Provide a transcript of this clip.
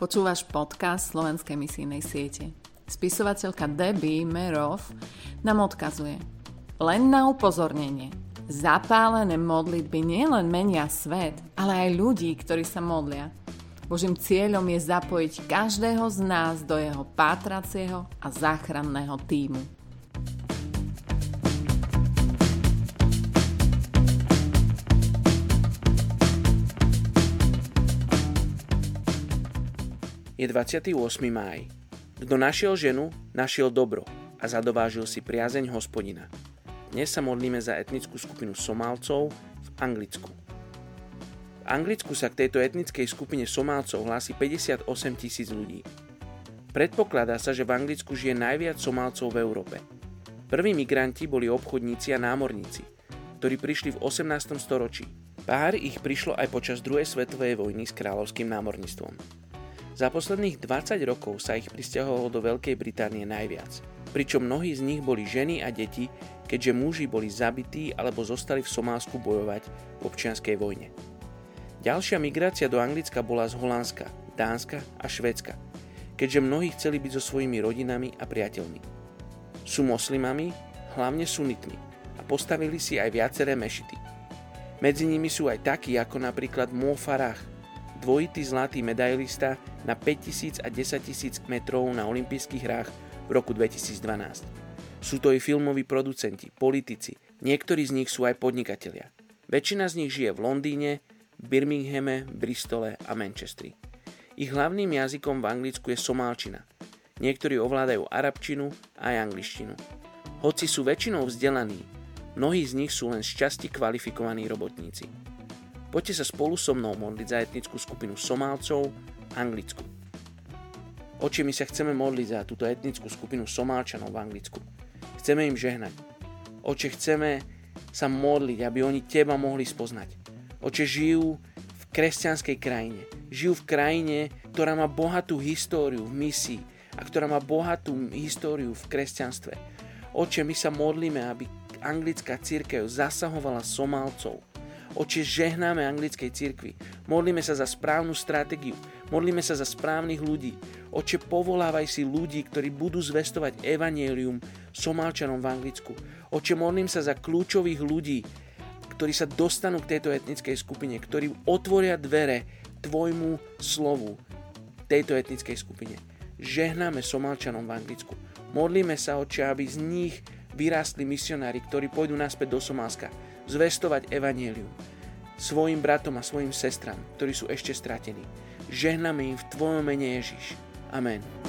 Počúvaš podcast Slovenskej misijnej siete. Spisovateľka Debbie Merov nám odkazuje. Len na upozornenie. Zapálené modlitby nielen menia svet, ale aj ľudí, ktorí sa modlia. Božím cieľom je zapojiť každého z nás do jeho pátracieho a záchranného týmu. Je 28. máj. Kto našiel ženu, našiel dobro a zadovážil si priazeň hospodina. Dnes sa modlíme za etnickú skupinu Somálcov v Anglicku. V Anglicku sa k tejto etnickej skupine Somálcov hlási 58 tisíc ľudí. Predpokladá sa, že v Anglicku žije najviac Somálcov v Európe. Prví migranti boli obchodníci a námorníci, ktorí prišli v 18. storočí. Pár ich prišlo aj počas druhej svetovej vojny s kráľovským námorníctvom. Za posledných 20 rokov sa ich pristahovalo do Veľkej Británie najviac, pričom mnohí z nich boli ženy a deti, keďže muži boli zabití alebo zostali v Somálsku bojovať v občianskej vojne. Ďalšia migrácia do Anglicka bola z Holandska, Dánska a Švedska, keďže mnohí chceli byť so svojimi rodinami a priateľmi. Sú moslimami, hlavne sunitmi a postavili si aj viaceré mešity. Medzi nimi sú aj takí ako napríklad Mo Farah, dvojitý zlatý medailista na 5000 a 10 000 metrov na olympijských hrách v roku 2012. Sú to i filmoví producenti, politici, niektorí z nich sú aj podnikatelia. Väčšina z nich žije v Londýne, Birminghame, Bristole a Manchestri. Ich hlavným jazykom v Anglicku je somálčina. Niektorí ovládajú arabčinu a aj angličtinu. Hoci sú väčšinou vzdelaní, mnohí z nich sú len z časti kvalifikovaní robotníci. Poďte sa spolu so mnou modliť za etnickú skupinu Somálcov Anglicku. Oči my sa chceme modliť za túto etnickú skupinu Somálčanov v Anglicku. Chceme im žehnať. Oče, chceme sa modliť, aby oni Teba mohli spoznať. Oče, žijú v kresťanskej krajine. Žijú v krajine, ktorá má bohatú históriu v misii a ktorá má bohatú históriu v kresťanstve. Oče, my sa modlíme, aby anglická církev zasahovala Somálcov, Oče, žehnáme anglickej cirkvi. Modlíme sa za správnu stratégiu. Modlíme sa za správnych ľudí. Oče, povolávaj si ľudí, ktorí budú zvestovať evanielium Somálčanom v Anglicku. Oče, modlím sa za kľúčových ľudí, ktorí sa dostanú k tejto etnickej skupine, ktorí otvoria dvere Tvojmu slovu tejto etnickej skupine. Žehnáme Somálčanom v Anglicku. Modlíme sa, oče, aby z nich vyrástli misionári, ktorí pôjdu naspäť do Somálska zvestovať evanielium svojim bratom a svojim sestram, ktorí sú ešte stratení. Žehname im v Tvojom mene Ježiš. Amen.